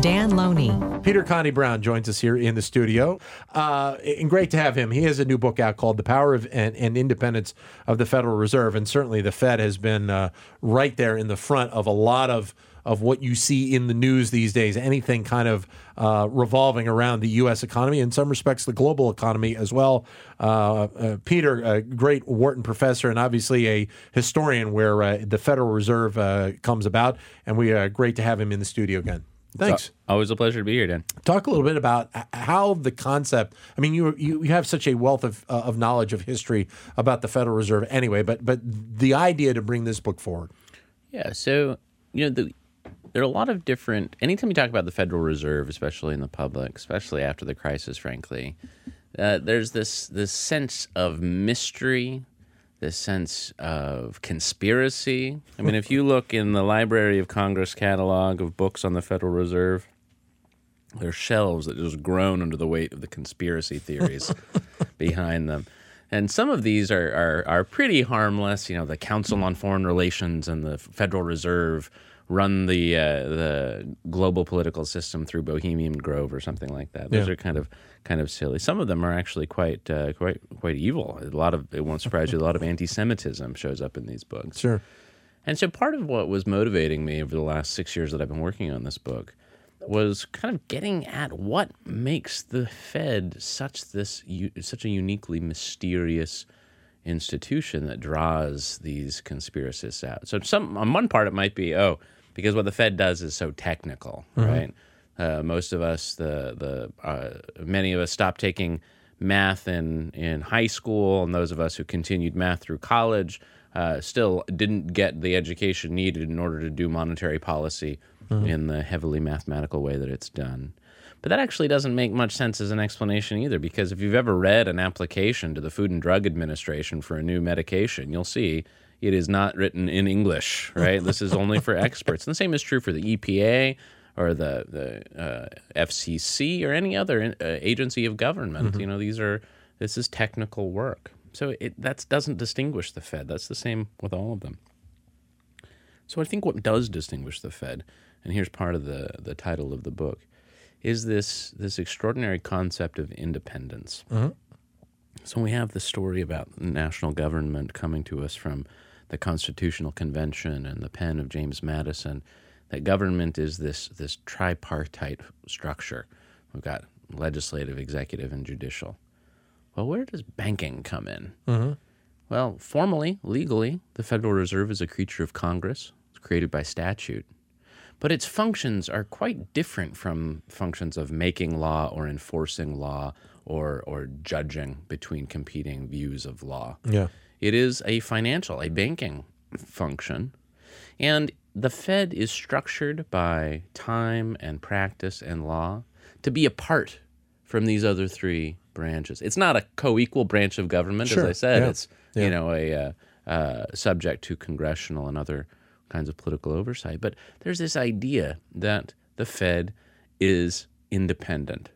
Dan Loney. Peter Conti-Brown joins us here in the studio. Uh, and great to have him. He has a new book out called The Power of and, and Independence of the Federal Reserve. And certainly the Fed has been uh, right there in the front of a lot of of what you see in the news these days, anything kind of uh, revolving around the U.S. economy, in some respects, the global economy as well. Uh, uh, Peter, a great Wharton professor and obviously a historian where uh, the Federal Reserve uh, comes about, and we are great to have him in the studio again. Thanks. always a pleasure to be here, Dan. Talk a little bit about how the concept. I mean, you you, you have such a wealth of uh, of knowledge of history about the Federal Reserve, anyway. But but the idea to bring this book forward. Yeah. So you know the there are a lot of different. Anytime you talk about the Federal Reserve, especially in the public, especially after the crisis, frankly, uh, there's this this sense of mystery, this sense of conspiracy. I mean, if you look in the Library of Congress catalog of books on the Federal Reserve, there's shelves that just groan under the weight of the conspiracy theories behind them. And some of these are, are, are pretty harmless. You know, the Council on Foreign Relations and the Federal Reserve run the uh, the global political system through Bohemian Grove or something like that. Those Yeah. are kind of kind of silly. Some of them are actually quite uh, quite quite evil. A lot of it won't surprise you. A lot of anti-Semitism shows up in these books. Sure. And so part of what was motivating me over the last six years that I've been working on this book was kind of getting at what makes the Fed such this such a uniquely mysterious institution that draws these conspiracists out. So some on one part it might be oh because what the Fed does is so technical, right? Uh, most of us, the the uh, many of us stopped taking math in in high school, and those of us who continued math through college uh, still didn't get the education needed in order to do monetary policy in the heavily mathematical way that it's done. But that actually doesn't make much sense as an explanation either, because if you've ever read an application to the Food and Drug Administration for a new medication, you'll see it is not written in English, right? this is only for experts. And the same is true for the EPA or the the uh, FCC or any other uh, agency of government. You know, these are this is technical work. So it that doesn't distinguish the Fed. That's the same with all of them. So I think what does distinguish the Fed, and here's part of the the title of the book, is this this extraordinary concept of independence. Mm-hmm. So we have the story about national government coming to us from the Constitutional Convention and the pen of James Madison. That government is this this tripartite structure. We've got legislative, executive, and judicial. Well, where does banking come in? Mm-hmm. Well, formally, legally, the Federal Reserve is a creature of Congress. It's created by statute. But its functions are quite different from functions of making law or enforcing law or, or judging between competing views of law. Yeah. It is a financial, a banking function. And the Fed is structured by time and practice and law to be apart from these other three branches. It's not a co equal branch of government, Sure, as I said. yeah, It's, yeah. you know, a uh, uh, subject to congressional and other kinds of political oversight. But there's this idea that the Fed is independent.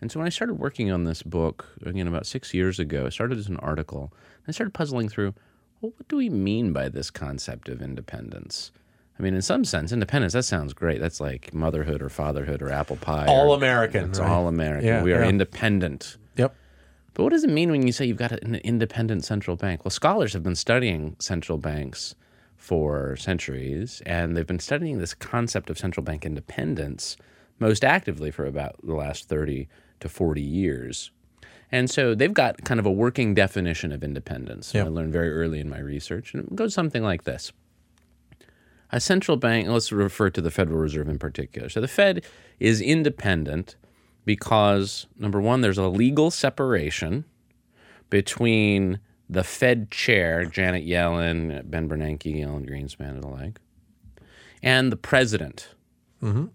And so when I started working on this book, again, about six years ago, I started as an article. I started puzzling through, well, what do we mean by this concept of independence? I mean, in some sense, independence, that sounds great. That's like motherhood or fatherhood or apple pie. All or- American, It's right? all American. Yeah, we are yeah. independent. Yep. But what does it mean when you say you've got an independent central bank? Well, scholars have been studying central banks for centuries, and they've been studying this concept of central bank independence most actively for about the last 30 to 40 years. And so they've got kind of a working definition of independence. Yep. I learned very early in my research, and it goes something like this. A central bank, let's refer to the Federal Reserve in particular. So the Fed is independent because, number one, there's a legal separation between the Fed chair, Janet Yellen, Ben Bernanke, Alan Greenspan, and the like, and the president. Mm-hmm.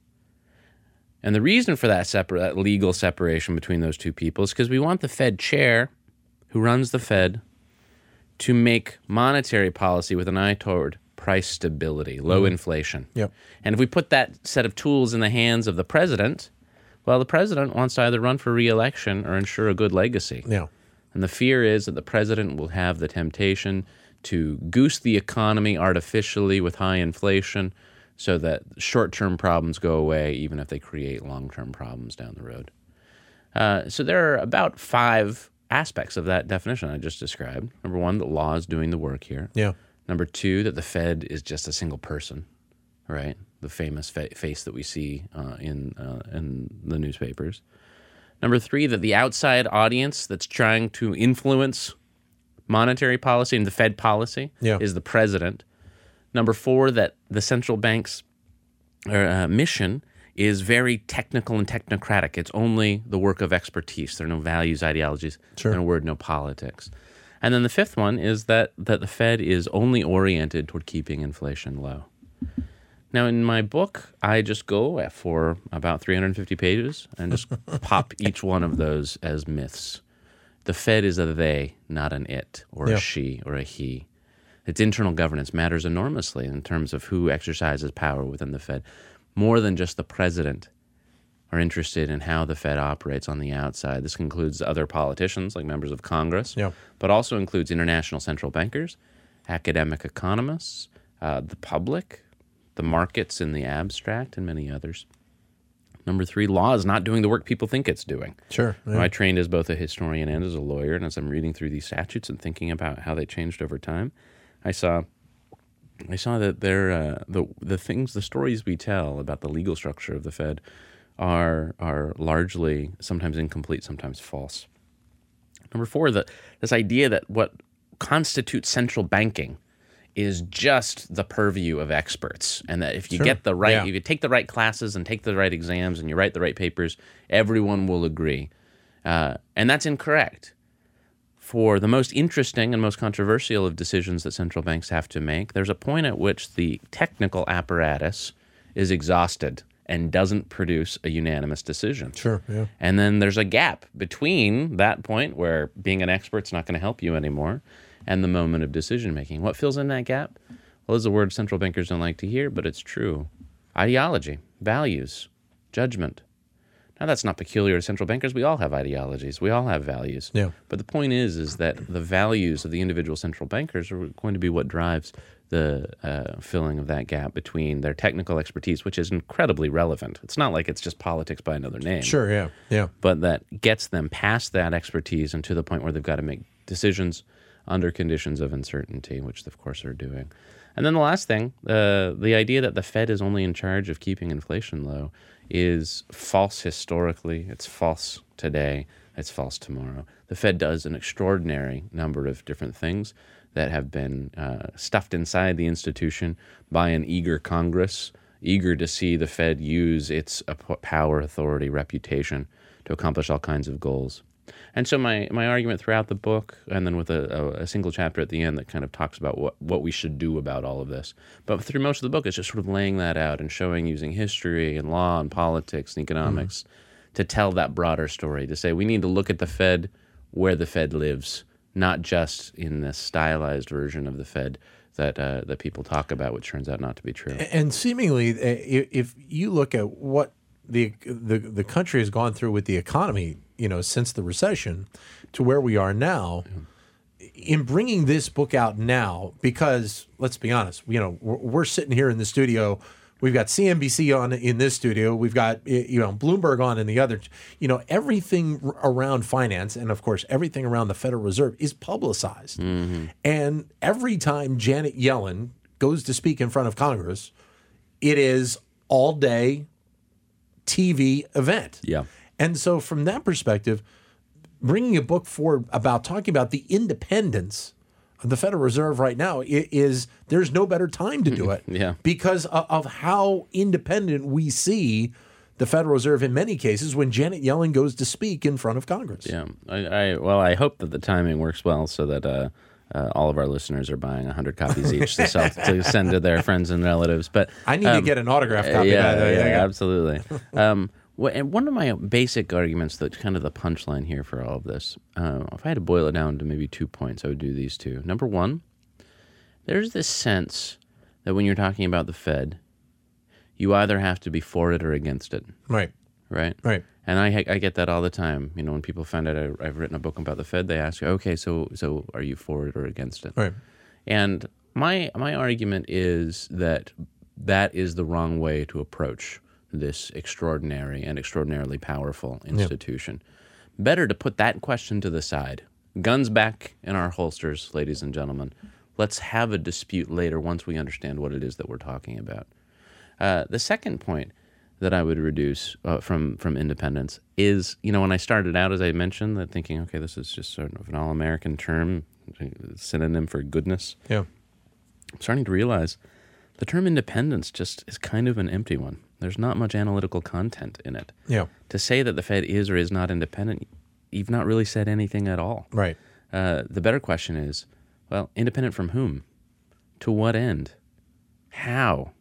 And the reason for that separ- that legal separation between those two people is because we want the Fed chair, who runs the Fed, to make monetary policy with an eye toward price stability, low mm-hmm. inflation. Yep. And if we put that set of tools in the hands of the president, well, the president wants to either run for reelection or ensure a good legacy. Yeah. And the fear is that the president will have the temptation to goose the economy artificially with high inflation so that short term problems go away, even if they create long term problems down the road. Uh, so there are about five aspects of that definition I just described. Number one, the law is doing the work here. Yeah. Number two, that the Fed is just a single person, right? The famous fa- face that we see uh, in uh, in the newspapers. Number three, that the outside audience that's trying to influence monetary policy and the Fed policy Yeah. is the president. Number four, that the central bank's uh, mission is very technical and technocratic. It's only the work of expertise. There are no values, ideologies, Sure. in a word, no politics. And then the fifth one is that, that the Fed is only oriented toward keeping inflation low. Now, in my book, I just go for about 350 pages and just pop each one of those as myths. The Fed is a they, not an it, or Yeah. a she, or a he. Its internal governance matters enormously in terms of who exercises power within the Fed. More than just the president are interested in how the Fed operates on the outside. This includes other politicians, like members of Congress, Yeah. but also includes international central bankers, academic economists, uh, the public, the markets in the abstract, and many others. Number three, law is not doing the work people think it's doing. Sure. Now, I trained as both a historian and as a lawyer, and as I'm reading through these statutes and thinking about how they changed over time, I saw, I saw that there, uh, the the things, the stories we tell about the legal structure of the Fed, are are largely sometimes incomplete, sometimes false. Number four, that this idea that what constitutes central banking is just the purview of experts, and that if you Sure. get the right, Yeah. if you take the right classes and take the right exams and you write the right papers, everyone will agree, uh, and that's incorrect. For the most interesting and most controversial of decisions that central banks have to make, there's a point at which the technical apparatus is exhausted and doesn't produce a unanimous decision. Sure. Yeah. And then there's a gap between that point where being an expert's not going to help you anymore and the moment of decision making. What fills in that gap? Well, is a word central bankers don't like to hear, but it's true. Ideology, values, judgment. Now that's not peculiar to central bankers. We all have ideologies. We all have values. Yeah. But the point is, is that the values of the individual central bankers are going to be what drives the uh, filling of that gap between their technical expertise, which is incredibly relevant. It's not like it's just politics by another name Sure. Yeah. Yeah. but that gets them past that expertise and to the point where they've got to make decisions under conditions of uncertainty, which of course they're doing. And then the last thing, uh, the idea that the Fed is only in charge of keeping inflation low is false historically. It's false today. It's false tomorrow. The Fed does an extraordinary number of different things that have been uh, stuffed inside the institution by an eager Congress, eager to see the Fed use its power, authority, reputation to accomplish all kinds of goals. And so my, my argument throughout the book, and then with a, a, single chapter at the end that kind of talks about what, what we should do about all of this. But through most of the book, it's just sort of laying that out and showing using history and law and politics and economics to tell that broader story, to say we need to look at the Fed where the Fed lives, not just in this stylized version of the Fed that, uh, that people talk about, which turns out not to be true. And seemingly, uh, if you look at what the the the country has gone through with the economy, you know, since the recession to where we are now, in bringing this book out now, because let's be honest, you know, we're, we're sitting here in the studio. We've got CNBC on in this studio. We've got you know Bloomberg on in the other. You know everything around finance, and of course everything around the Federal Reserve is publicized. Mm-hmm. And every time Janet Yellen goes to speak in front of Congress, it is all day TV event. Yeah. And so from that perspective, bringing a book forward about talking about the independence of the Federal Reserve right now is there's no better time to do it. Yeah. Because of, how independent we see the Federal Reserve in many cases when Janet Yellen goes to speak in front of Congress. Yeah, I, I well, I hope that the timing works well so that uh, uh, all of our listeners are buying hundred copies each to, sell, to send to their friends and relatives. But I need to um, get an autograph copy yeah, that. yeah, I absolutely. um, and one of my basic arguments, that kind of the punchline here for all of this, uh, if I had to boil it down to maybe two points, I would do these two. Number one, there's this sense that when you're talking about the Fed, you either have to be for it or against it, Right. right? Right. And I I get that all the time. You know, when people find out I, I've written a book about the Fed, they ask, "Okay, so so are you for it or against it?" Right. And my my argument is that that is the wrong way to approach this extraordinary and extraordinarily powerful institution. Better to put that question to the side. Guns back in our holsters, ladies and gentlemen. Let's have a dispute later once we understand what it is that we're talking about. Uh, the second point that I would reduce uh, from from independence is, you know, when I started out, as I mentioned, that thinking, okay, this is just sort of an all-American term, synonym for goodness. Yeah. I'm starting to realize the term independence just is kind of an empty one. There's not much analytical content in it. Yeah. To say that the Fed is or is not independent, you've not really said anything at all. Right. Uh, the better question is, well, independent from whom? To what end? How?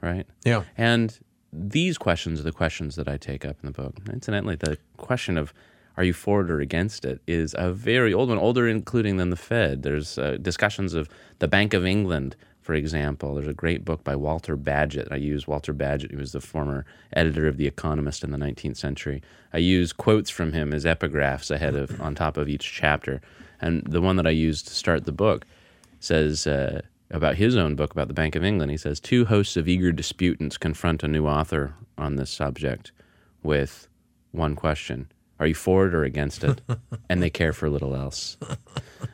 Right? Yeah. And these questions are the questions that I take up in the book. Incidentally, the question of are you for it or against it is a very old one, older including than the Fed. There's uh, discussions of the Bank of England, for example. There's a great book by Walter Bagehot. I use Walter Bagehot, who was the former editor of The Economist in the 19th century. I use quotes from him as epigraphs ahead of on top of each chapter. And the one that I used to start the book says uh, about his own book about the Bank of England. He says two hosts of eager disputants confront a new author on this subject with one question: Are you for it or against it? and they care for little else.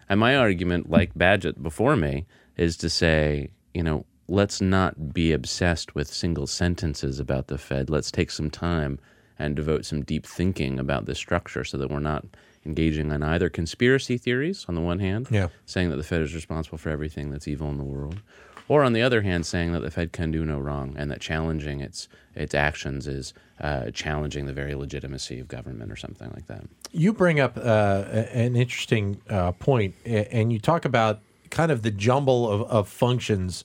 And my argument, like Bagehot before me, is to say, you know, let's not be obsessed with single sentences about the Fed. Let's take some time and devote some deep thinking about this structure so that we're not engaging in either conspiracy theories on the one hand, Yeah. saying that the Fed is responsible for everything that's evil in the world, or on the other hand, saying that the Fed can do no wrong and that challenging its its actions is uh, challenging the very legitimacy of government or something like that. You bring up uh, an interesting uh, and you talk about kind of the jumble of, of functions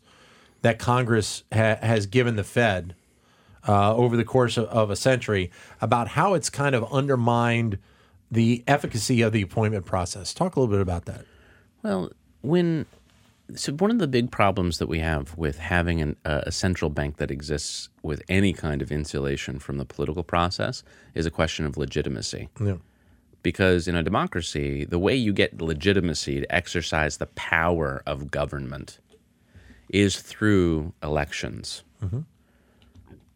that Congress ha- has given the Fed uh, over the course of, of a century, about how it's kind of undermined the efficacy of the appointment process. Talk a little bit about that. Well, when so one of the big problems that we have with having an, uh, a central bank that exists with any kind of insulation from the political process is a question of legitimacy. Yeah. Because in a democracy, the way you get legitimacy to exercise the power of government is through elections.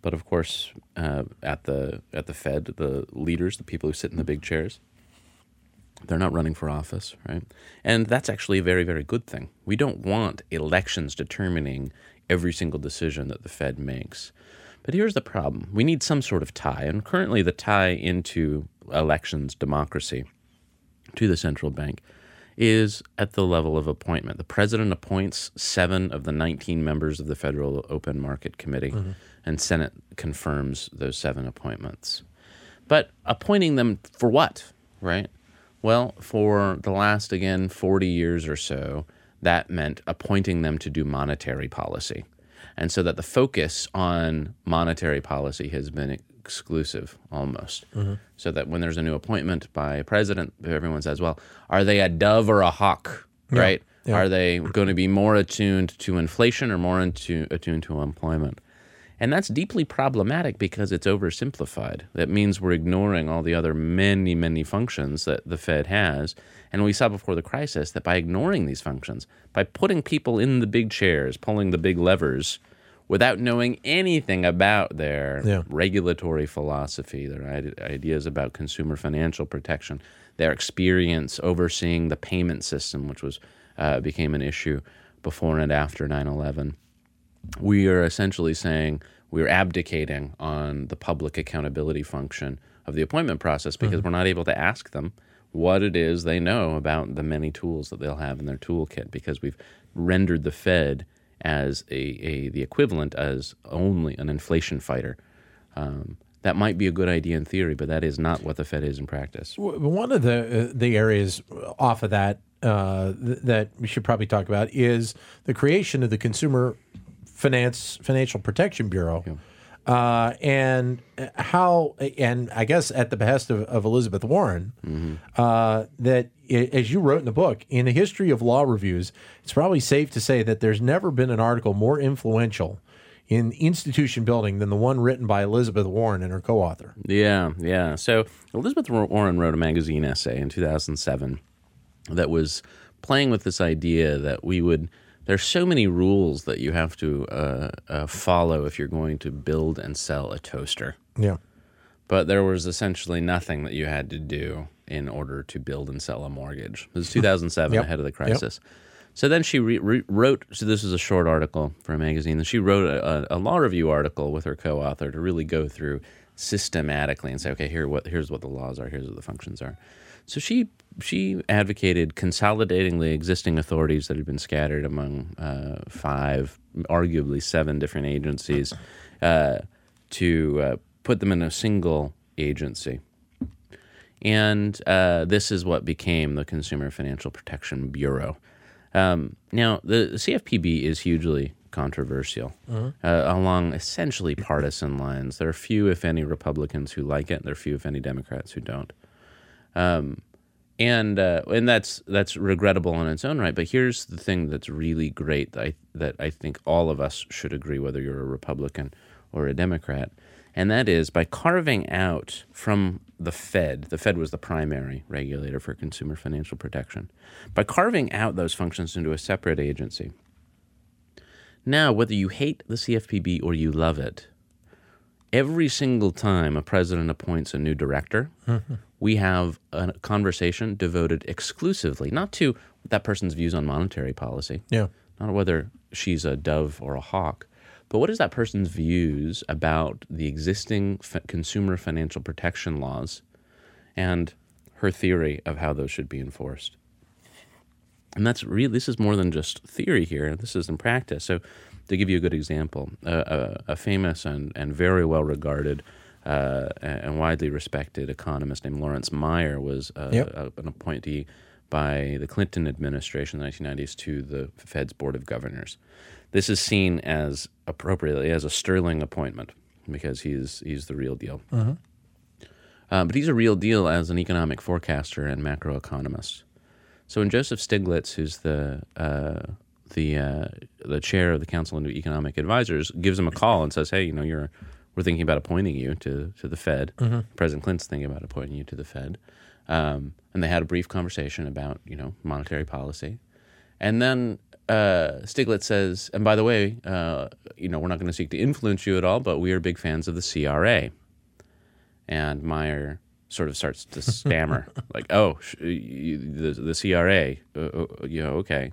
But of course, uh, at the at the Fed, the leaders, the people who sit in the big chairs, they're not running for office, right? And that's actually a very, very good thing. We don't want elections determining every single decision that the Fed makes. But here's the problem we need some sort of tie. And currently, the tie into elections, democracy, to the central bank is at the level of appointment. The president appoints seven of the 19 members of the Federal Open Market Committee, mm-hmm. and Senate confirms those seven appointments. But appointing them for what, right? Well, for the last, again, 40 years or so, that meant appointing them to do monetary policy. And so that the focus on monetary policy has been exclusive almost. Mm-hmm. So that when there's a new appointment by a president, everyone says, well, are they a dove or a hawk, right? Yeah. Are they going to be more attuned to inflation or more attuned, attuned to employment? And that's deeply problematic because it's oversimplified. That means we're ignoring all the other many, many functions that the Fed has. And we saw before the crisis that by ignoring these functions, by putting people in the big chairs, pulling the big levers, without knowing anything about their Yeah. regulatory philosophy, their ideas about consumer financial protection, their experience overseeing the payment system, which was uh, became an issue before and after 9 11 we are essentially saying we're abdicating on the public accountability function of the appointment process because we're not able to ask them what it is they know about the many tools that they'll have in their toolkit because we've rendered the Fed as a, a the equivalent as only an inflation fighter. Um, that might be a good idea in theory, but that is not what the Fed is in practice. One of the uh, the areas off of that uh, th- that we should probably talk about is the creation of the Consumer Finance Financial Protection Bureau, uh, and how, and I guess at the behest of, of Elizabeth Warren, uh, that as you wrote in the book, in the history of law reviews, it's probably safe to say that there's never been an article more influential in institution building than the one written by Elizabeth Warren and her co-author. Yeah, yeah. So Elizabeth Warren wrote a magazine essay in 2007 that was playing with this idea that we would. There's so many rules that you have to uh, uh, follow if you're going to build and sell a toaster. Yeah. But there was essentially nothing that you had to do in order to build and sell a mortgage. This is 2007, Yep. ahead of the crisis. So then she re- re- wrote. So this is a short article for a magazine. And she wrote a, a, a law review article with her co-author to really go through systematically and say, okay, here what here's what the laws are. Here's what the functions are. So she she advocated consolidating the existing authorities that had been scattered among uh, five, arguably seven different agencies, uh, to uh, put them in a single agency. And uh, this is what became the Consumer Financial Protection Bureau. Um, now, the CFPB is hugely controversial uh, along essentially partisan lines. There are few, if any, Republicans who like it. And there are few, if any, Democrats who don't. Um, and uh, and that's that's regrettable in its own right. But here's the thing that's really great that I, that I think all of us should agree, whether you're a Republican or a Democrat, and that is by carving out from the Fed. The Fed was the primary regulator for consumer financial protection. By carving out those functions into a separate agency. Now, whether you hate the CFPB or you love it, every single time a president appoints a new director, mm-hmm. we have a conversation devoted exclusively not to that person's views on monetary policy, Yeah. not whether she's a dove or a hawk, but what is that person's views about the existing f- consumer financial protection laws and her theory of how those should be enforced. And that's really, this is more than just theory here. This is in practice. So, to give you a good example, uh, a, a famous and, and very well regarded uh, and widely respected economist named Lawrence Meyer was uh, Yep. a- an appointee by the Clinton administration in the 1990s to the Fed's Board of Governors. This is seen as appropriately as a sterling appointment because he's he's the real deal. Uh, but he's a real deal as an economic forecaster and macroeconomist. So when Joseph Stiglitz, who's the uh, the uh, the chair of the Council of Economic Advisors, gives him a call and says, "Hey, you know, you're we're thinking about appointing you to to the Fed. President Clinton's thinking about appointing you to the Fed." Um, and they had a brief conversation about you know monetary policy, and then uh, Stiglitz says, "And by the way, uh, you know, we're not going to seek to influence you at all, but we are big fans of the CRA." And Meyer sort of starts to stammer, like, "Oh, sh- you, the the CRA, uh, uh, you know, okay."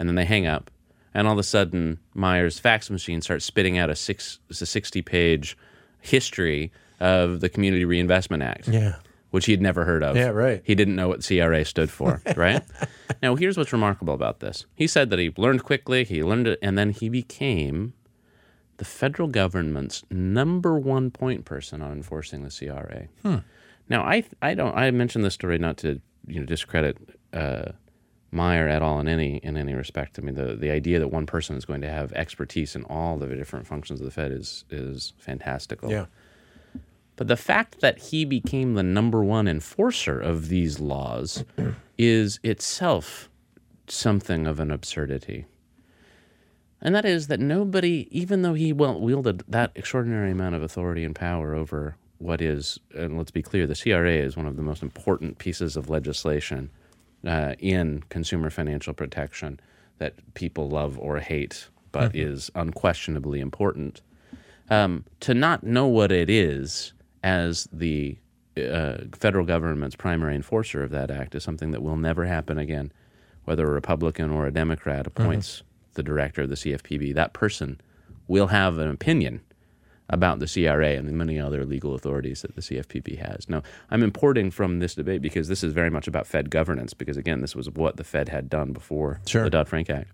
And then they hang up, and all of a sudden, Meyer's fax machine starts spitting out a six a sixty page history of the Community Reinvestment Act Yeah. which he had never heard of. Yeah, right. He didn't know what CRA stood for, right? now, here's what's remarkable about this. He said that he learned quickly, he learned it, and then he became the federal government's number one point person on enforcing the CRA. Now, I I don't I mentioned this story not to you know discredit uh, Meyer at all in any in any respect. I mean, the the idea that one person is going to have expertise in all the different functions of the Fed is is fantastical. Yeah. But the fact that he became the number one enforcer of these laws is itself something of an absurdity. And that is that nobody, even though he well wielded that extraordinary amount of authority and power over what is, and let's be clear, the CRA is one of the most important pieces of legislation uh, in consumer financial protection that people love or hate, but is unquestionably important um, to not know what it is as the uh, federal government's primary enforcer of that act is something that will never happen again. Whether a Republican or a Democrat appoints the director of the CFPB, that person will have an opinion about the CRA and the many other legal authorities that the CFPB has. Now, I'm importing from this debate because this is very much about Fed governance, because again, this was what the Fed had done before Sure. the Dodd Frank Act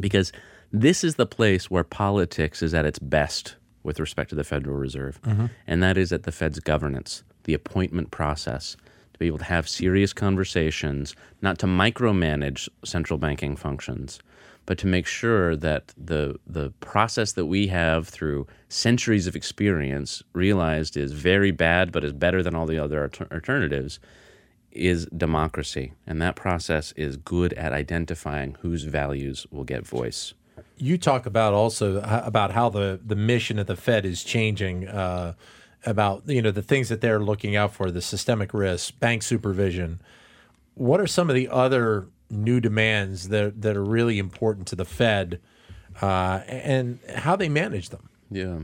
because this is the place where politics is at its best with respect to the Federal Reserve, mm-hmm. and that is at the Fed's governance, the appointment process, to be able to have serious conversations, not to micromanage central banking functions, but to make sure that the the process that we have through centuries of experience realized is very bad, but is better than all the other alter- alternatives, is democracy, and that process is good at identifying whose values will get voice. You talk about also about how the the mission of the Fed is changing. Uh, about you know the things that they're looking out for, the systemic risks, bank supervision. What are some of the other new demands that that are really important to the Fed, uh, and how they manage them? Yeah.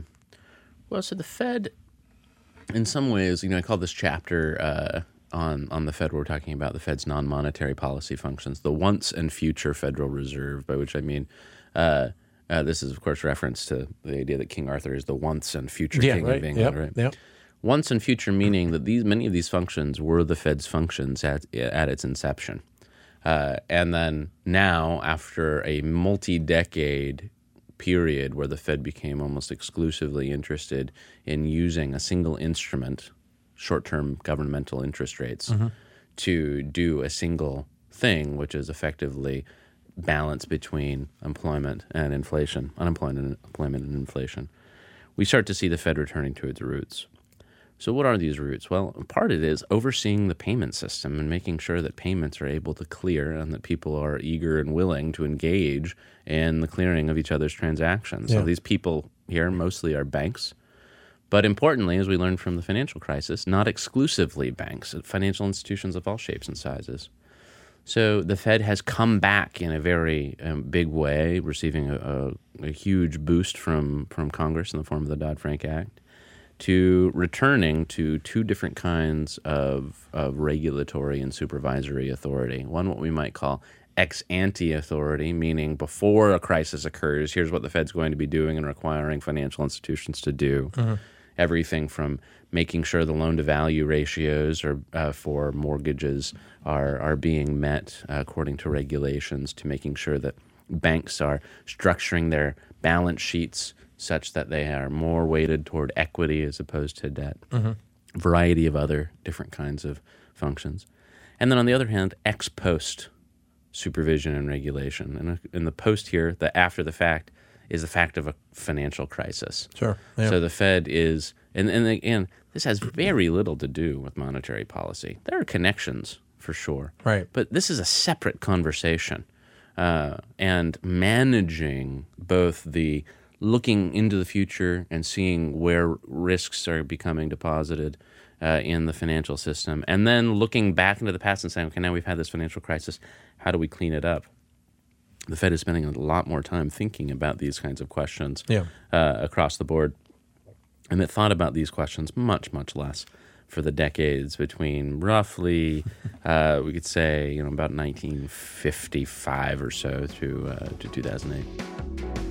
Well, so the Fed, in some ways, you know, I call this chapter uh, on on the Fed. We're talking about the Fed's non-monetary policy functions, the once and future Federal Reserve, by which I mean. Uh, uh, this is, of course, reference to the idea that King Arthur is the once and future Yeah, king right. of England, Yep, right? yep. Once and future meaning that these many of these functions were the Fed's functions at at its inception, uh, and then now after a multi-decade period where the Fed became almost exclusively interested in using a single instrument, short-term governmental interest rates, to do a single thing, which is effectively balance between employment and inflation, unemployment and employment and inflation. We start to see the Fed returning to its roots. So, what are these roots? Well, part of it is overseeing the payment system and making sure that payments are able to clear and that people are eager and willing to engage in the clearing of each other's transactions. Yeah. So, these people here mostly are banks. But importantly, as we learned from the financial crisis, not exclusively banks, financial institutions of all shapes and sizes. So the Fed has come back in a very um, big way, receiving a, a, a huge boost from, from Congress in the form of the Dodd Frank Act, to returning to two different kinds of, of regulatory and supervisory authority. One, what we might call ex ante authority, meaning before a crisis occurs, here's what the Fed's going to be doing and requiring financial institutions to do. Everything from making sure the loan to value ratios are, uh, for mortgages are, are being met uh, according to regulations, to making sure that banks are structuring their balance sheets such that they are more weighted toward equity as opposed to debt. Variety of other different kinds of functions. And then on the other hand, ex post supervision and regulation. And in the post here, the after the fact, is the fact of a financial crisis. Sure. Yeah. So the Fed is, and, and again, this has very little to do with monetary policy. There are connections for sure. Right. But this is a separate conversation. Uh, and managing both the looking into the future and seeing where risks are becoming deposited uh, in the financial system, and then looking back into the past and saying, okay, now we've had this financial crisis. How do we clean it up? The Fed is spending a lot more time thinking about these kinds of questions Yeah. uh, across the board. And it thought about these questions much, much less for the decades between roughly, uh, we could say, you know, about 1955 or so to, uh, to 2008.